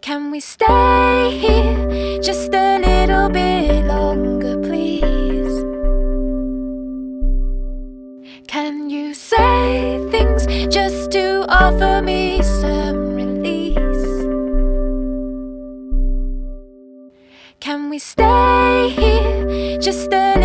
Can we stay here just a little bit longer, please? Can you say things just to offer me some release? Can we stay here just a